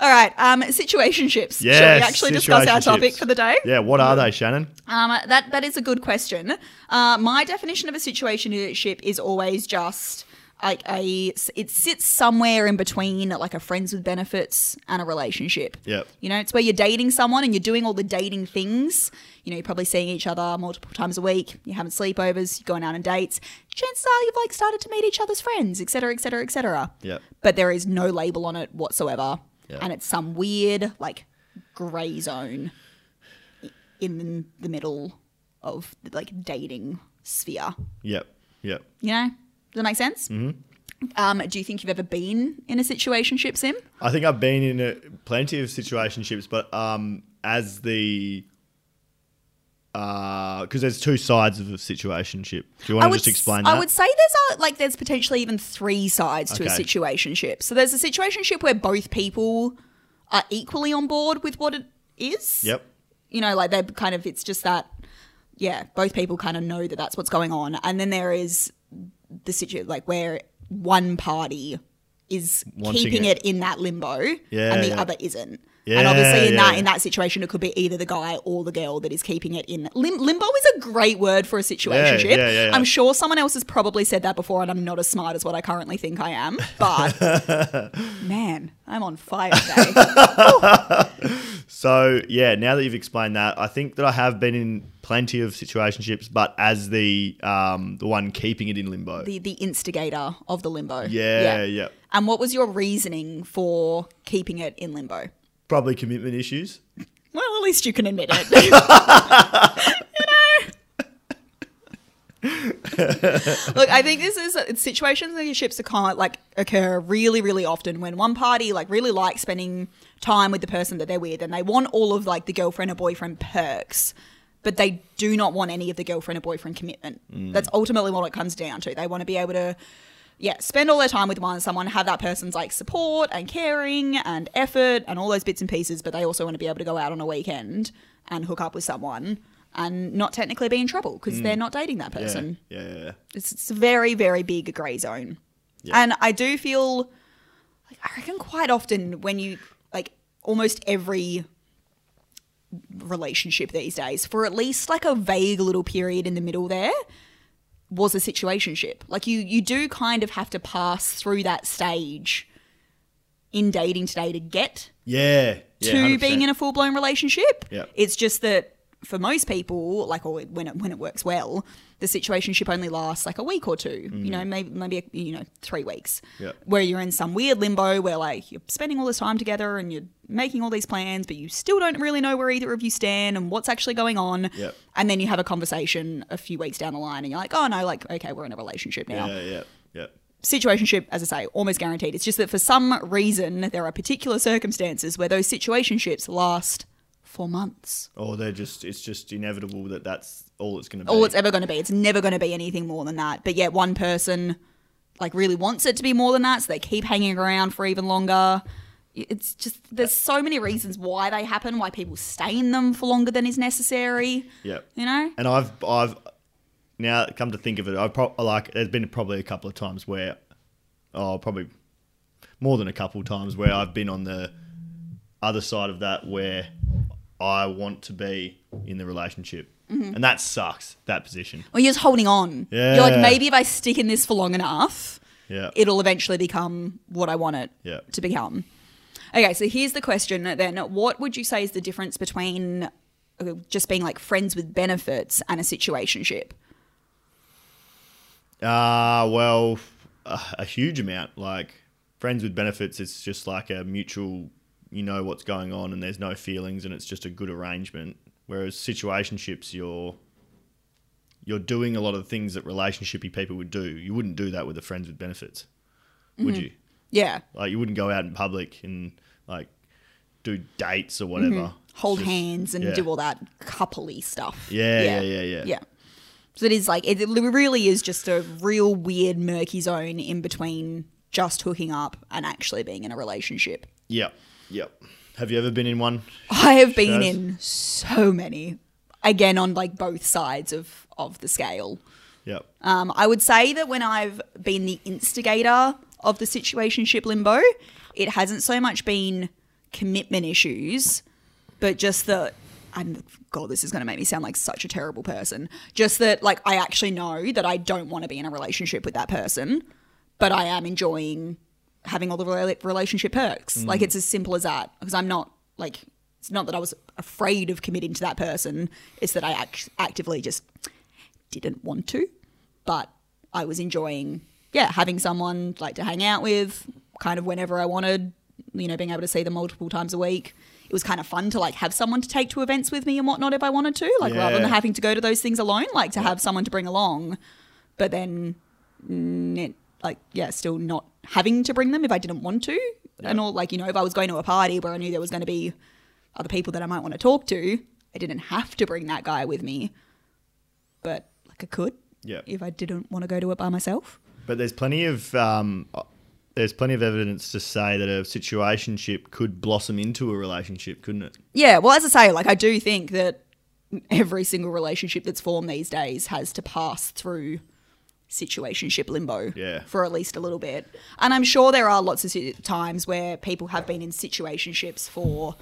All right, um, situationships. Shall we actually discuss our topic for the day? Yeah. What are they, Shannon? Um, that that is a good question. Uh, my definition of a situationship is always just like a it sits somewhere in between like a friends with benefits and a relationship. Yep. You know, it's where you're dating someone and you're doing all the dating things. You know, you're probably seeing each other multiple times a week. You're having sleepovers. You're going out on dates. Chances are you've like started to meet each other's friends, etc., etc., etc. Yep. But there is no label on it whatsoever, Yeah. and it's some weird like grey zone in the middle of the like dating sphere. Yep. Yep. You know, does that make sense? Mm-hmm. Um, do you think you've ever been in a situationship, Sim? I think I've been in a, plenty of situationships, but um, as the because there's two sides of a situationship. Do you want to just s- explain I that? would say there's a like there's potentially even three sides to a Okay. situationship. So there's a situationship where both people are equally on board with what it is. Yep. you know, like they're kind of, it's just that, yeah, both people kind of know that that's what's going on. And then there is the situation, like where one party is Wanting keeping it. it. in that limbo Yeah, and the yeah. other isn't. Yeah, and obviously, in that in that situation, it could be either the guy or the girl that is keeping it in. Lim- limbo is a great word for a situationship. yeah, yeah, yeah. I'm sure someone else has probably said that before, and I'm not as smart as what I currently think I am. But man, I'm on fire today. So yeah, now that you've explained that, I think that I have been in plenty of situationships, but as the um, the one keeping it in limbo. the the instigator of the limbo. yeah, yeah, And what was your reasoning for keeping it in limbo? Probably commitment issues. Well, at least you can admit it. Look, I think this is it's situationships of like occur really, really often when one party like really likes spending time with the person that they're with, and they want all of like the girlfriend or boyfriend perks, but they do not want any of the girlfriend or boyfriend commitment. Mm. That's ultimately what it comes down to. They want to be able to yeah, spend all their time with one someone, have that person's like support and caring and effort and all those bits and pieces, but they also want to be able to go out on a weekend and hook up with someone and not technically be in trouble because they're mm. not dating that person. yeah, yeah, yeah. It's, it's a very, very big grey zone. Yeah. And I do feel like I reckon quite often when you like almost every relationship these days, for at least like a vague little period in the middle there, was a situationship. Like you you do kind of have to pass through that stage in dating today to get Yeah, yeah, to 100%. being in a full blown relationship. Yep. It's just that for most people, like or when it when it works well, the situationship only lasts like a week or two. You know, mm-hmm. maybe maybe you know three weeks. Yeah. Where you're in some weird limbo where like you're spending all this time together and you're making all these plans, but you still don't really know where either of you stand and what's actually going on. Yep. And then you have a conversation a few weeks down the line and you're like, oh no, like okay, we're in a relationship now Yeah, yeah, yeah. situationship, as I say, almost guaranteed. It's just that for some reason there are particular circumstances where those situationships last for months. Or they're just, it's just inevitable that that's all it's going to be. All it's ever going to be. It's never going to be anything more than that. But yet one person like really wants it to be more than that, so they keep hanging around for even longer. It's just there's so many reasons why they happen, why people stay in them for longer than is necessary. yeah. You know? And I've, I've, now come to think of it, I pro- like, there's been probably a couple of times where, oh, probably more than a couple of times where I've been on the other side of that where I want to be in the relationship. Mm-hmm. And that sucks, that position. Or you're just holding on. Yeah. You're like, maybe if I stick in this for long enough, Yeah. it'll eventually become what I want it Yeah. to become. Okay, so here's the question then. What would you say is the difference between uh, just being like friends with benefits and a situationship? Uh, well, a, a huge amount. Like friends with benefits, it's just like a mutual. You know what's going on, and there's no feelings, and it's just a good arrangement. Whereas situationships, you're you're doing a lot of things that relationshipy people would do. You wouldn't do that with a friends with benefits, would mm-hmm. you? Yeah. Like you wouldn't go out in public and like do dates or whatever. Mm-hmm. Hold just- hands and yeah. do all that coupley stuff. Yeah, yeah, yeah, yeah. Yeah. So it is like, it really is just a real weird, murky zone in between just hooking up and actually being in a relationship. Yep, yep. Have you ever been in one? I have been Shaz? in so many, again, on like both sides of, of the scale. Yep. Um, I would say that when I've been the instigator of the situationship limbo, it hasn't so much been commitment issues, but just that I'm God, this is going to make me sound like such a terrible person. Just that, like, I actually know that I don't want to be in a relationship with that person, but I am enjoying having all the rela- relationship perks. Like, it's as simple as that. Because I'm not like it's not that I was afraid of committing to that person. It's that I act- actively just didn't want to, but I was enjoying, yeah, having someone like to hang out with, kind of whenever I wanted. You know, being able to see them multiple times a week. It was kind of fun to like have someone to take to events with me and whatnot if I wanted to, like rather than having to go to those things alone. Like to have someone to bring along, but then, mm, it, like yeah, still not having to bring them if I didn't want to, and all like you know if I was going to a party where I knew there was going to be other people that I might want to talk to, I didn't have to bring that guy with me, but like I could Yeah. if I didn't want to go to it by myself. But there's plenty of um, there's plenty of evidence to say that a situationship could blossom into a relationship, couldn't it? Yeah, well, as I say, like I do think that every single relationship that's formed these days has to pass through situationship limbo Yeah. for at least a little bit. And I'm sure there are lots of times where people have been in situationships for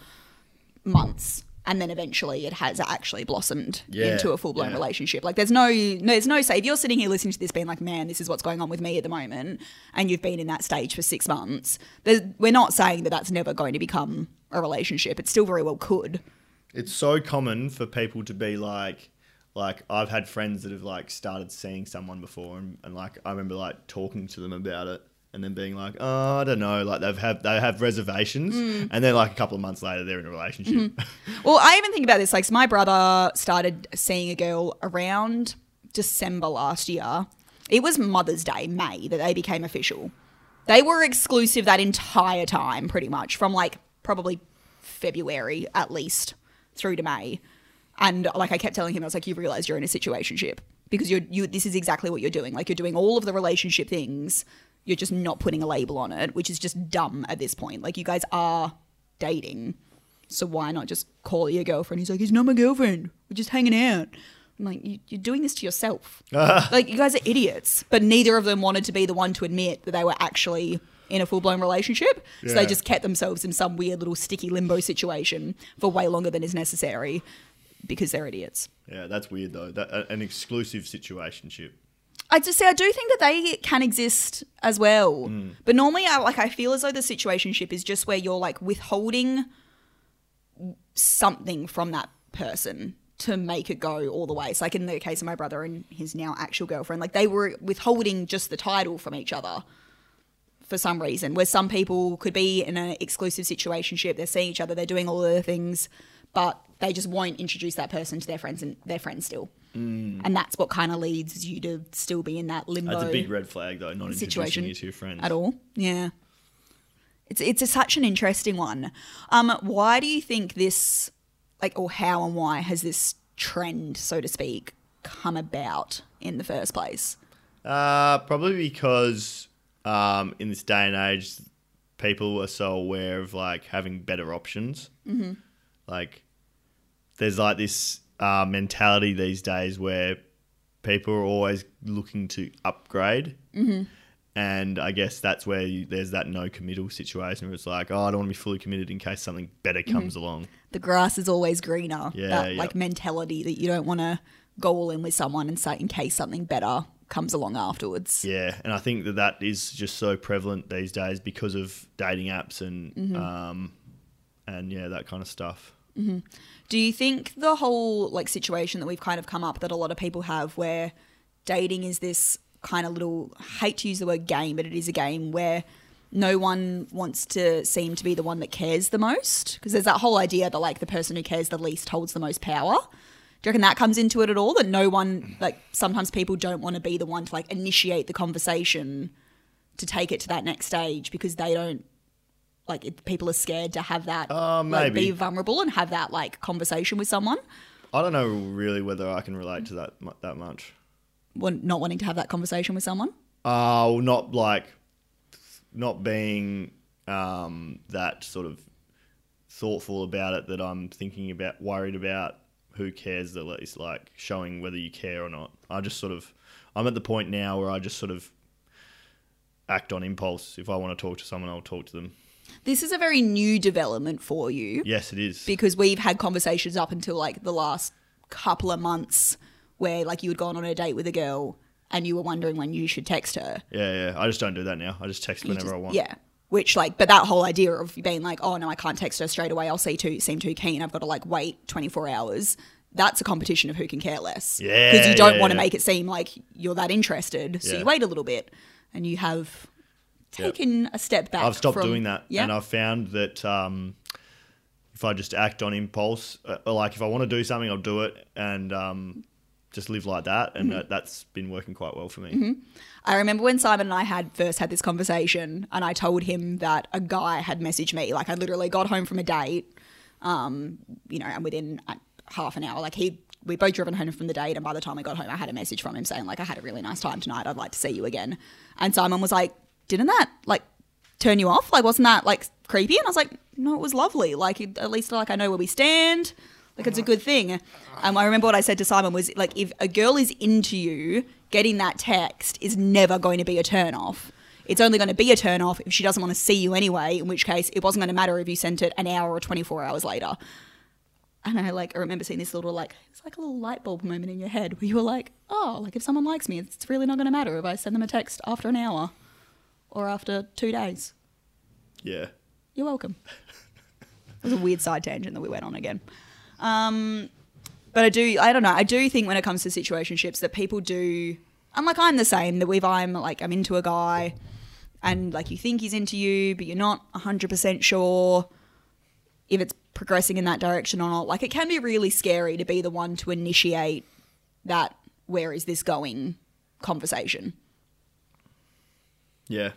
months and then eventually it has actually blossomed Yeah, into a full-blown yeah. relationship. Like there's no, no there's no say if you're sitting here listening to this being like, "Man, this is what's going on with me at the moment," and you've been in that stage for 6 months, there's, we're not saying that that's never going to become a relationship. It still very well could. It's so common for people to be like, like I've had friends that have like started seeing someone before, and, and like I remember like talking to them about it, and then being like, oh, I don't know, like they've had they have reservations, mm. and then like a couple of months later they're in a relationship. Mm-hmm. Well, I even think about this. Like, so my brother started seeing a girl around December last year. It was Mother's Day, May, that they became official. They were exclusive that entire time, pretty much, from like probably February at least through to May. And like I kept telling him, I was like, you realize you're in a situationship because you're you. This is exactly what you're doing. Like you're doing all of the relationship things. You're just not putting a label on it, which is just dumb at this point. Like you guys are dating. So why not just call your girlfriend? He's like, he's not my girlfriend. We're just hanging out. I'm like, you, you're doing this to yourself. like, you guys are idiots. But neither of them wanted to be the one to admit that they were actually in a full blown relationship. So they just kept themselves in some weird little sticky limbo situation for way longer than is necessary because they're idiots. yeah, that's weird though. That a- an exclusive situationship. I just see. I do think that they can exist as well. Hmm. But normally I like I feel as though the situationship is just where you're like withholding something from that person to make it go all the way. So like in the case of my brother and his now actual girlfriend, like they were withholding just the title from each other for some reason. Where some people could be in an exclusive situationship, they're seeing each other, they're doing all the things, but they just won't introduce that person to their friends and their friends still. Mm. And that's what kind of leads you to still be in that limbo. That's a big red flag, though. Not situation introducing you to your friends at all. Yeah, it's it's a, such an interesting one. Um, why do you think this, like, or how and why has this trend, so to speak, come about in the first place? Uh, probably because um, in this day and age, people are so aware of like having better options. Mm-hmm. Like, there's like this uh, mentality these days where people are always looking to upgrade. Mm-hmm. And I guess that's where you, there's that no committal situation where it's like, oh, I don't want to be fully committed in case something better mm-hmm. comes mm-hmm. along. The grass is always greener. Yeah, that yep. like mentality that you don't want to go all in with someone and say in case something better comes along afterwards. Yeah, and I think that that is just so prevalent these days because of dating apps and mm-hmm. um, and yeah, that kind of stuff. Mm-hmm. Do you think the whole like situation that we've kind of come up that a lot of people have where dating is this kind of little hate to use the word game, but it is a game where no one wants to seem to be the one that cares the most because there's that whole idea that like the person who cares the least holds the most power. Do you reckon that comes into it at all? That no one like sometimes people don't want to be the one to like initiate the conversation to take it to that next stage because they don't like it, people are scared to have that uh, like be vulnerable and have that like conversation with someone. I don't know really whether I can relate to that that much. When not wanting to have that conversation with someone. Uh, well, not like not being um, that sort of thoughtful about it that I'm thinking about, worried about who cares the least, like showing whether you care or not. I just sort of, I'm at the point now where I just sort of act on impulse. If I want to talk to someone, I'll talk to them. This is a very new development for you. Yes, it is. Because we've had conversations up until like the last couple of months where like you had gone on a date with a girl and you were wondering when you should text her. Yeah, yeah. I just don't do that now. I just text whenever just, I want. Yeah. Which like, but that whole idea of being like, oh no, I can't text her straight away. I'll see too seem too keen. I've got to like wait twenty four hours. That's a competition of who can care less. Yeah. Because you don't yeah, want to yeah. make it seem like you're that interested. So Yeah. you wait a little bit, and you have taken a step back. I've stopped from- doing that, Yeah. and I've found that um, if I just act on impulse, uh, like if I want to do something, I'll do it, and um, just live like that, and Mm-hmm. that, that's been working quite well for me. I remember when Simon and I had first had this conversation, and I told him that a guy had messaged me. Like I literally got home from a date, um, you know, and within uh, half an hour, like he, we both driven home from the date, and by the time I got home, I had a message from him saying like I had a really nice time tonight. I'd like to see you again. And Simon was like, "Didn't that like turn you off? Like wasn't that like creepy?" And I was like, "No, it was lovely. Like at least like I know where we stand." Like it's a good thing. Um, I remember what I said to Simon was like, if a girl is into you, getting that text is never going to be a turn off. It's only going to be a turn off if she doesn't want to see you anyway. In which case, it wasn't going to matter if you sent it an hour or twenty four hours later. And I like I remember seeing this little like it's like a little light bulb moment in your head where you were like, oh, like if someone likes me, it's really not going to matter if I send them a text after an hour or after two days. Yeah, You're welcome. it was a weird side tangent that we went on again. Um, but I do, I don't know, I do think when it comes to situationships that people do, I'm like, I'm the same, that if I'm like, I'm into a guy and like you think he's into you, but you're not 100% sure if it's progressing in that direction or not. Like it can be really scary to be the one to initiate that, where is this going conversation. Yeah. Are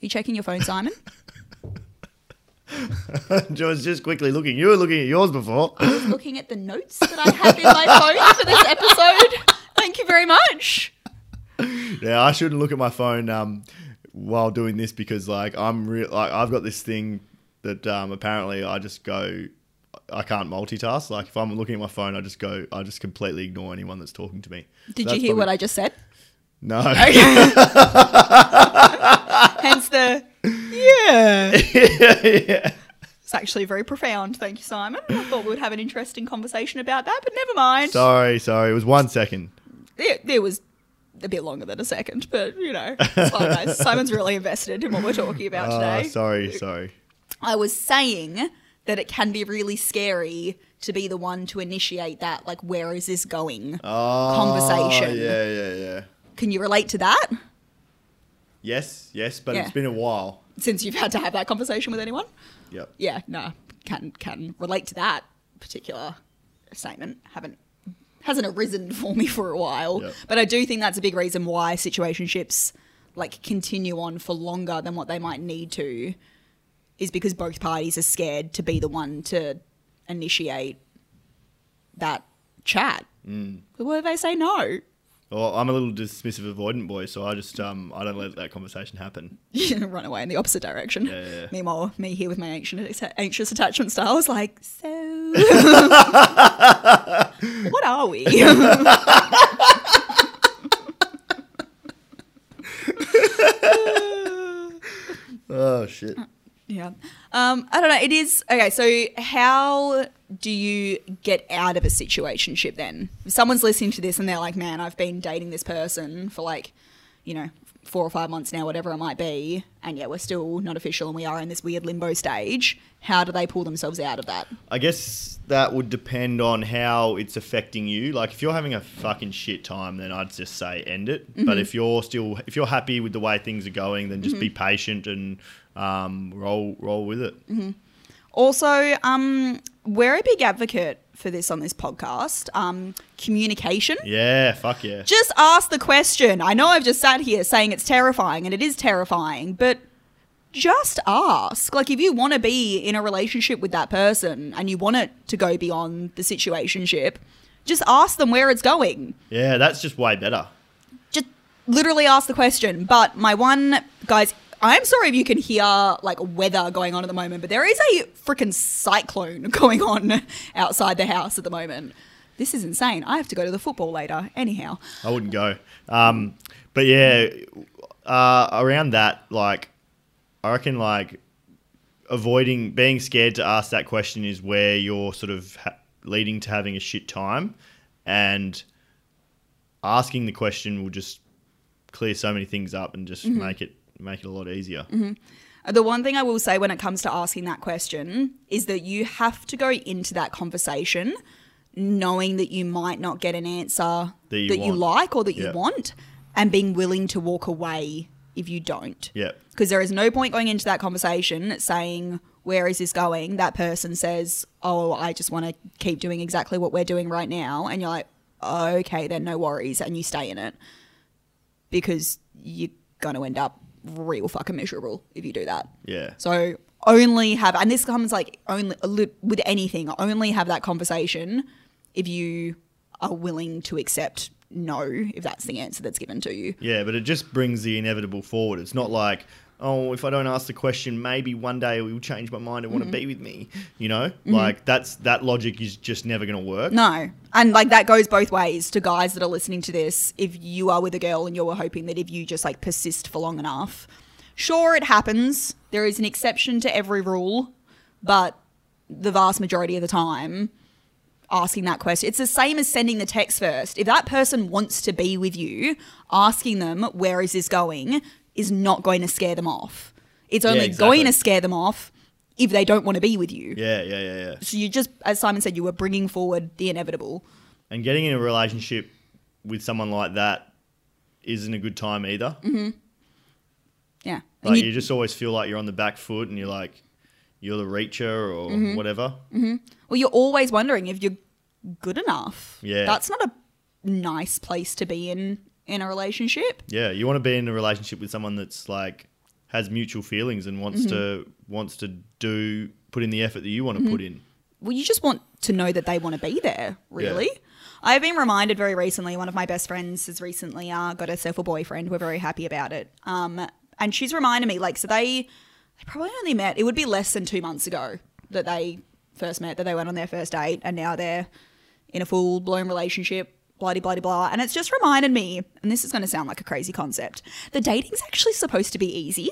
you checking your phone, Simon? I was just quickly looking. You were looking at yours before. I was looking at the notes that I have in my phone for this episode. Thank you very much. yeah, I shouldn't look at my phone um, while doing this because like I'm real. Like I've got this thing that um, apparently I just go. I can't multitask. Like if I'm looking at my phone, I just go. I just completely ignore anyone that's talking to me. Did That's you hear what I just said? No. Hence the yeah. yeah. It's actually very profound. Thank you, Simon. I thought we would have an interesting conversation about that, but never mind. Sorry, sorry. It was one second. There, there was a bit longer than a second, but you know, it's fine. Simon's really invested in what we're talking about Oh, today. sorry, sorry. I was saying that it can be really scary to be the one to initiate that. Like, where is this going? Oh, Conversation. Yeah, yeah, yeah. Can you relate to that Yes, yes, but Yeah. it's been a while. since you've had to have that conversation with anyone? Yep. Yeah, no, can can relate to that particular statement. Haven't hasn't arisen for me for a while, Yep. but I do think that's a big reason why situationships like continue on for longer than what they might need to, is because both parties are scared to be the one to initiate that chat. Mm. What if they say no? Well, I'm a little dismissive, avoidant boy, so I just um I don't let that conversation happen. run away in the opposite direction. Yeah, yeah. Meanwhile, me here with my anxious, anxious attachment style is like, so what are we? Oh shit. Yeah. Um, I don't know. It is okay. So, how do you get out of a situationship then? If someone's listening to this and they're like, "Man, I've been dating this person for like, you know, four or five months now, whatever it might be, and yet we're still not official and we are in this weird limbo stage." How do they pull themselves out of that? I guess that would depend on how it's affecting you. Like if you're having a fucking shit time, then I'd just say end it. Mm-hmm. But if you're still if you're happy with the way things are going, then just be patient and um, roll roll with it. Mm-hmm. Also, um, we're a big advocate for this on this podcast. Um, communication. Yeah, fuck yeah. Just ask the question. I know I've just sat here saying it's terrifying, and it is terrifying, but just ask. Like, if you want to be in a relationship with that person and you want it to go beyond the situationship, just ask them where it's going. Yeah, that's just way better. Just literally ask the question. But my one, guys, I'm sorry if you can hear like weather going on at the moment, but there is a freaking cyclone going on outside the house at the moment. This is insane. I have to go to the football later. Anyhow, I wouldn't go. Um, but yeah, uh, around that, like, I reckon, like, avoiding being scared to ask that question is where you're sort of ha- leading to having a shit time, and asking the question will just clear so many things up and just make it make it a lot easier. Mm-hmm. Uh, the one thing I will say when it comes to asking that question is that you have to go into that conversation knowing that you might not get an answer That you that you like or that you want and being willing to walk away if you don't. Yeah, Because there is no point going into that conversation saying, Where is this going? That person says, Oh, I just want to keep doing exactly what we're doing right now. And you're like, Okay, then no worries. And you stay in it because you're going to end up real fucking miserable if you do that. yeah, So only have, and this comes like only with anything, only have that conversation if you are willing to accept no, if that's the answer that's given to you. yeah. But it just brings the inevitable forward. It's not like. Oh, if I don't ask the question, maybe one day he will change my mind and want to mm-hmm. be with me. You know, mm-hmm. like that's that logic is just never going to work. No. And like that goes both ways to guys that are listening to this. If you are with a girl and you're hoping that if you just like persist for long enough, sure, it happens. There is an exception to every rule, but the vast majority of the time, asking that question, it's the same as sending the text first. If that person wants to be with you, asking them, where is this going, is not going to scare them off. It's only exactly. going to scare them off if they don't want to be with you. Yeah, yeah, yeah, yeah. So you just, as Simon said, you were bringing forward the inevitable. And getting in a relationship with someone like that isn't a good time either. Yeah. And Like you- you, just always feel like you're on the back foot and you're like you're the reacher or Mm-hmm. whatever. well, you're always wondering if you're good enough. Yeah. That's not a nice place to be in in a relationship. Yeah, you want to be in a relationship with someone that's like has mutual feelings and wants to Mm-hmm. wants to do put in the effort that you want to put in. Well, you just want to know that they want to be there, really. I've been reminded very recently, one of my best friends has recently uh, got herself a boyfriend. We're very happy about it. Um, and she's reminded me, like, so they, they probably only met, it would be less than two months ago that they first met, that they went on their first date, and now they're in a full blown relationship, blah, blah, blah. And it's just reminded me, and this is going to sound like a crazy concept, the dating's actually supposed to be easy.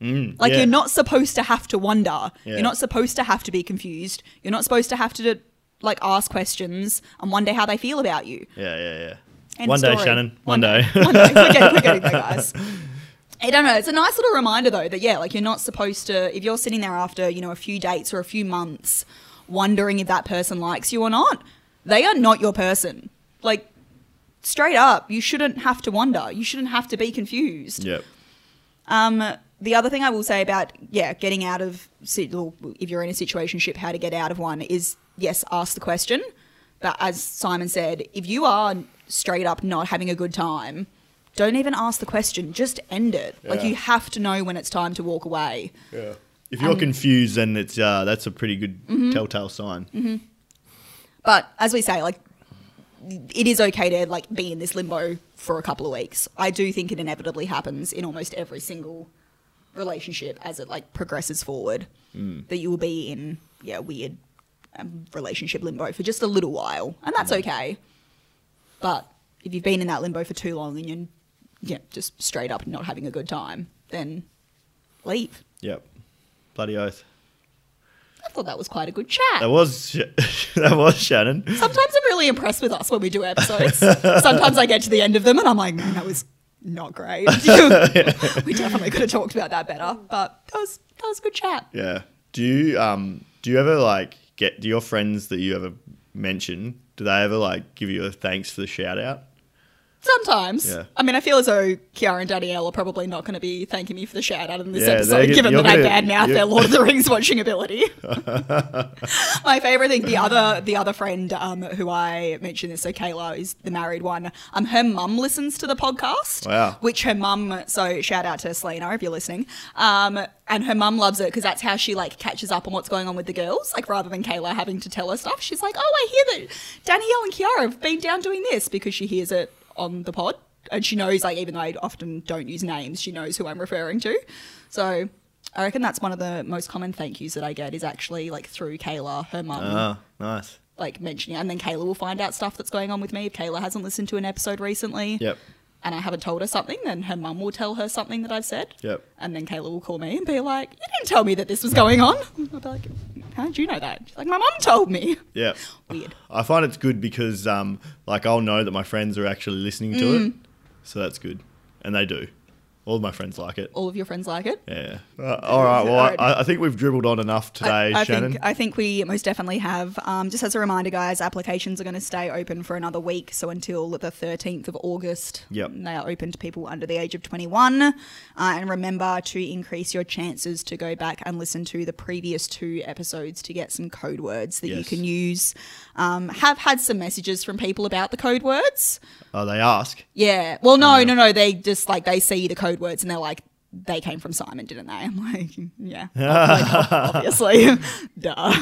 Mm, like yeah. you're not supposed to have to wonder. Yeah. You're not supposed to have to be confused. You're not supposed to have to like ask questions and wonder how they feel about you. Yeah, yeah, yeah. End one day. Shannon. One, day. One day. We're getting, we're getting there, guys. I don't know. It's a nice little reminder though that yeah, like you're not supposed to if you're sitting there after, you know, a few dates or a few months wondering if that person likes you or not. They are not your person. Like straight up, you shouldn't have to wonder. You shouldn't have to be confused. Yep. Um, the other thing I will say about yeah, getting out of if you're in a situationship, how to get out of one is yes, ask the question. But as Simon said, if you are straight up not having a good time, don't even ask the question. Just end it. Yeah. Like you have to know when it's time to walk away. Yeah. If you're confused, then it's uh, that's a pretty good Mm-hmm. telltale sign. Mhm. But as we say, like it is okay to like be in this limbo for a couple of weeks. I do think it inevitably happens in almost every single relationship as it like progresses forward. That you will be in yeah weird um, relationship limbo for just a little while, and that's okay. But if you've been in that limbo for too long and you're yeah just straight up not having a good time, then leave. Yep. Bloody oath. I thought that was quite a good chat. That was that was Shannon. Sometimes I'm really impressed with us when we do episodes. Sometimes I get to the end of them and I'm like, man, that was not great. we definitely could have talked about that better, but that was that was a good chat. Yeah. Do you um do you ever like get do your friends that you ever mention do they ever like give you a thanks for the shout out? Sometimes. Yeah. I mean, I feel as though Kiara and Danielle are probably not going to be thanking me for the shout out in this Yeah, episode, given that I gonna- badmouth their Lord of the Rings watching ability. My favorite thing, the other the other friend um, who I mentioned this, so Kayla is the married one. Um, her mum listens to the podcast. Wow. Which her mum, so shout out to Selena if you're listening. Um, and her mum loves it because that's how she like catches up on what's going on with the girls. Like rather than Kayla having to tell her stuff, she's like, oh, I hear that Danielle and Kiara have been down doing this because she hears it on the pod. And she knows, like, even though I often don't use names, she knows who I'm referring to. So I reckon that's one of the most common thank yous that I get is actually like through Kayla, her mum, Ah, nice. like mentioning. And then Kayla will find out stuff that's going on with me if Kayla hasn't listened to an episode recently. Yep. And I haven't told her something, then her mum will tell her something that I've said. Yep. And then Kayla will call me and be like, You didn't tell me that this was going on. I'll be like, How did you know that? She's like, My mum told me. Yep. Weird. I find it's good because um like I'll know that my friends are actually listening to Mm. it. So that's good. And they do. All of my friends like it. All of your friends like it. Yeah. Uh, all right. Well. I, I think we've dribbled on enough today, I, I Shannon. Think, I think we most definitely have. Um, just as a reminder, guys, applications are going to stay open for another week, so until the 13th of August. Yep. They are open to people under the age of 21. Uh, and remember to increase your chances to go back and listen to the previous two episodes to get some code words that you can use. Um, have had some messages from people about the code words. oh, they ask. Yeah. Well, no, no, no. They just like they see the code words and they're like, they came from Simon, didn't they? I'm like, yeah, Like, obviously, duh.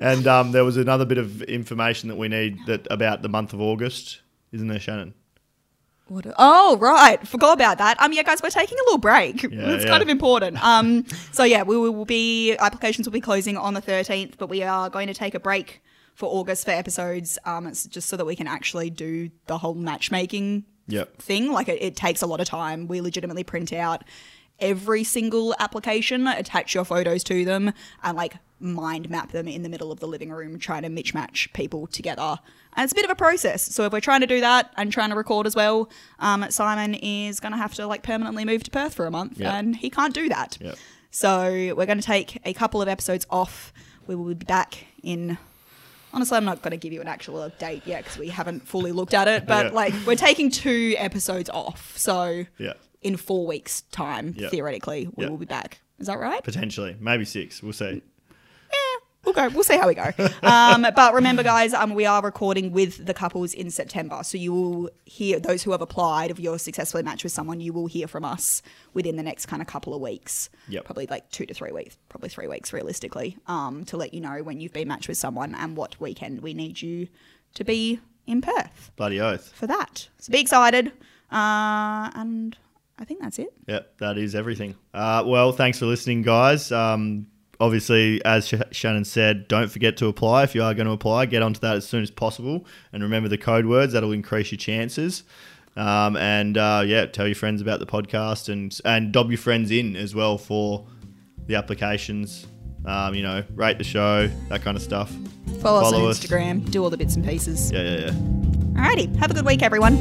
And um, there was another bit of information that we need that about the month of August, isn't there, Shannon? What? Oh, right. Forgot about that. Um, yeah, guys, we're taking a little break. it's yeah. kind of important. Um, so yeah, we will be applications will be closing on the 13th, but we are going to take a break for August for episodes. Um, it's just so that we can actually do the whole matchmaking Yep. thing. Like it, it takes a lot of time. We legitimately print out every single application, attach your photos to them, and like mind map them in the middle of the living room, trying to mismatch match people together. And it's a bit of a process. So if we're trying to do that and trying to record as well, um, Simon is going to have to like permanently move to Perth for a month, Yeah. and he can't do that. Yep. So we're going to take a couple of episodes off. We will be back in. Honestly, I'm not going to give you an actual date yet because we haven't fully looked at it. But Yeah. like, we're taking two episodes off. So Yeah. in four weeks' time, Yeah. theoretically, we will be back. Is that right? Potentially. Maybe six. We'll see. We'll go. We'll see how we go. Um, but remember, guys, um, we are recording with the couples in September, so you will hear those who have applied. If you're successfully matched with someone, you will hear from us within the next kind of couple of weeks. Yep. Probably like two to three weeks. Probably three weeks, realistically, um, to let you know when you've been matched with someone and what weekend we need you to be in Perth Bloody oath. for that. So be excited, uh, and I think that's it. Yep, that is everything. Uh, well, thanks for listening, guys. Um, obviously, as Sh- Shannon said, don't forget to apply. If you are going to apply, get onto that as soon as possible. And remember the code words, that'll increase your chances. Um, and uh, yeah, tell your friends about the podcast and, and dob your friends in as well for the applications. Um, you know, rate the show, that kind of stuff. Follow, us on us. Instagram. Do all the bits and pieces. Yeah, yeah, yeah. Alrighty. Have a good week, everyone.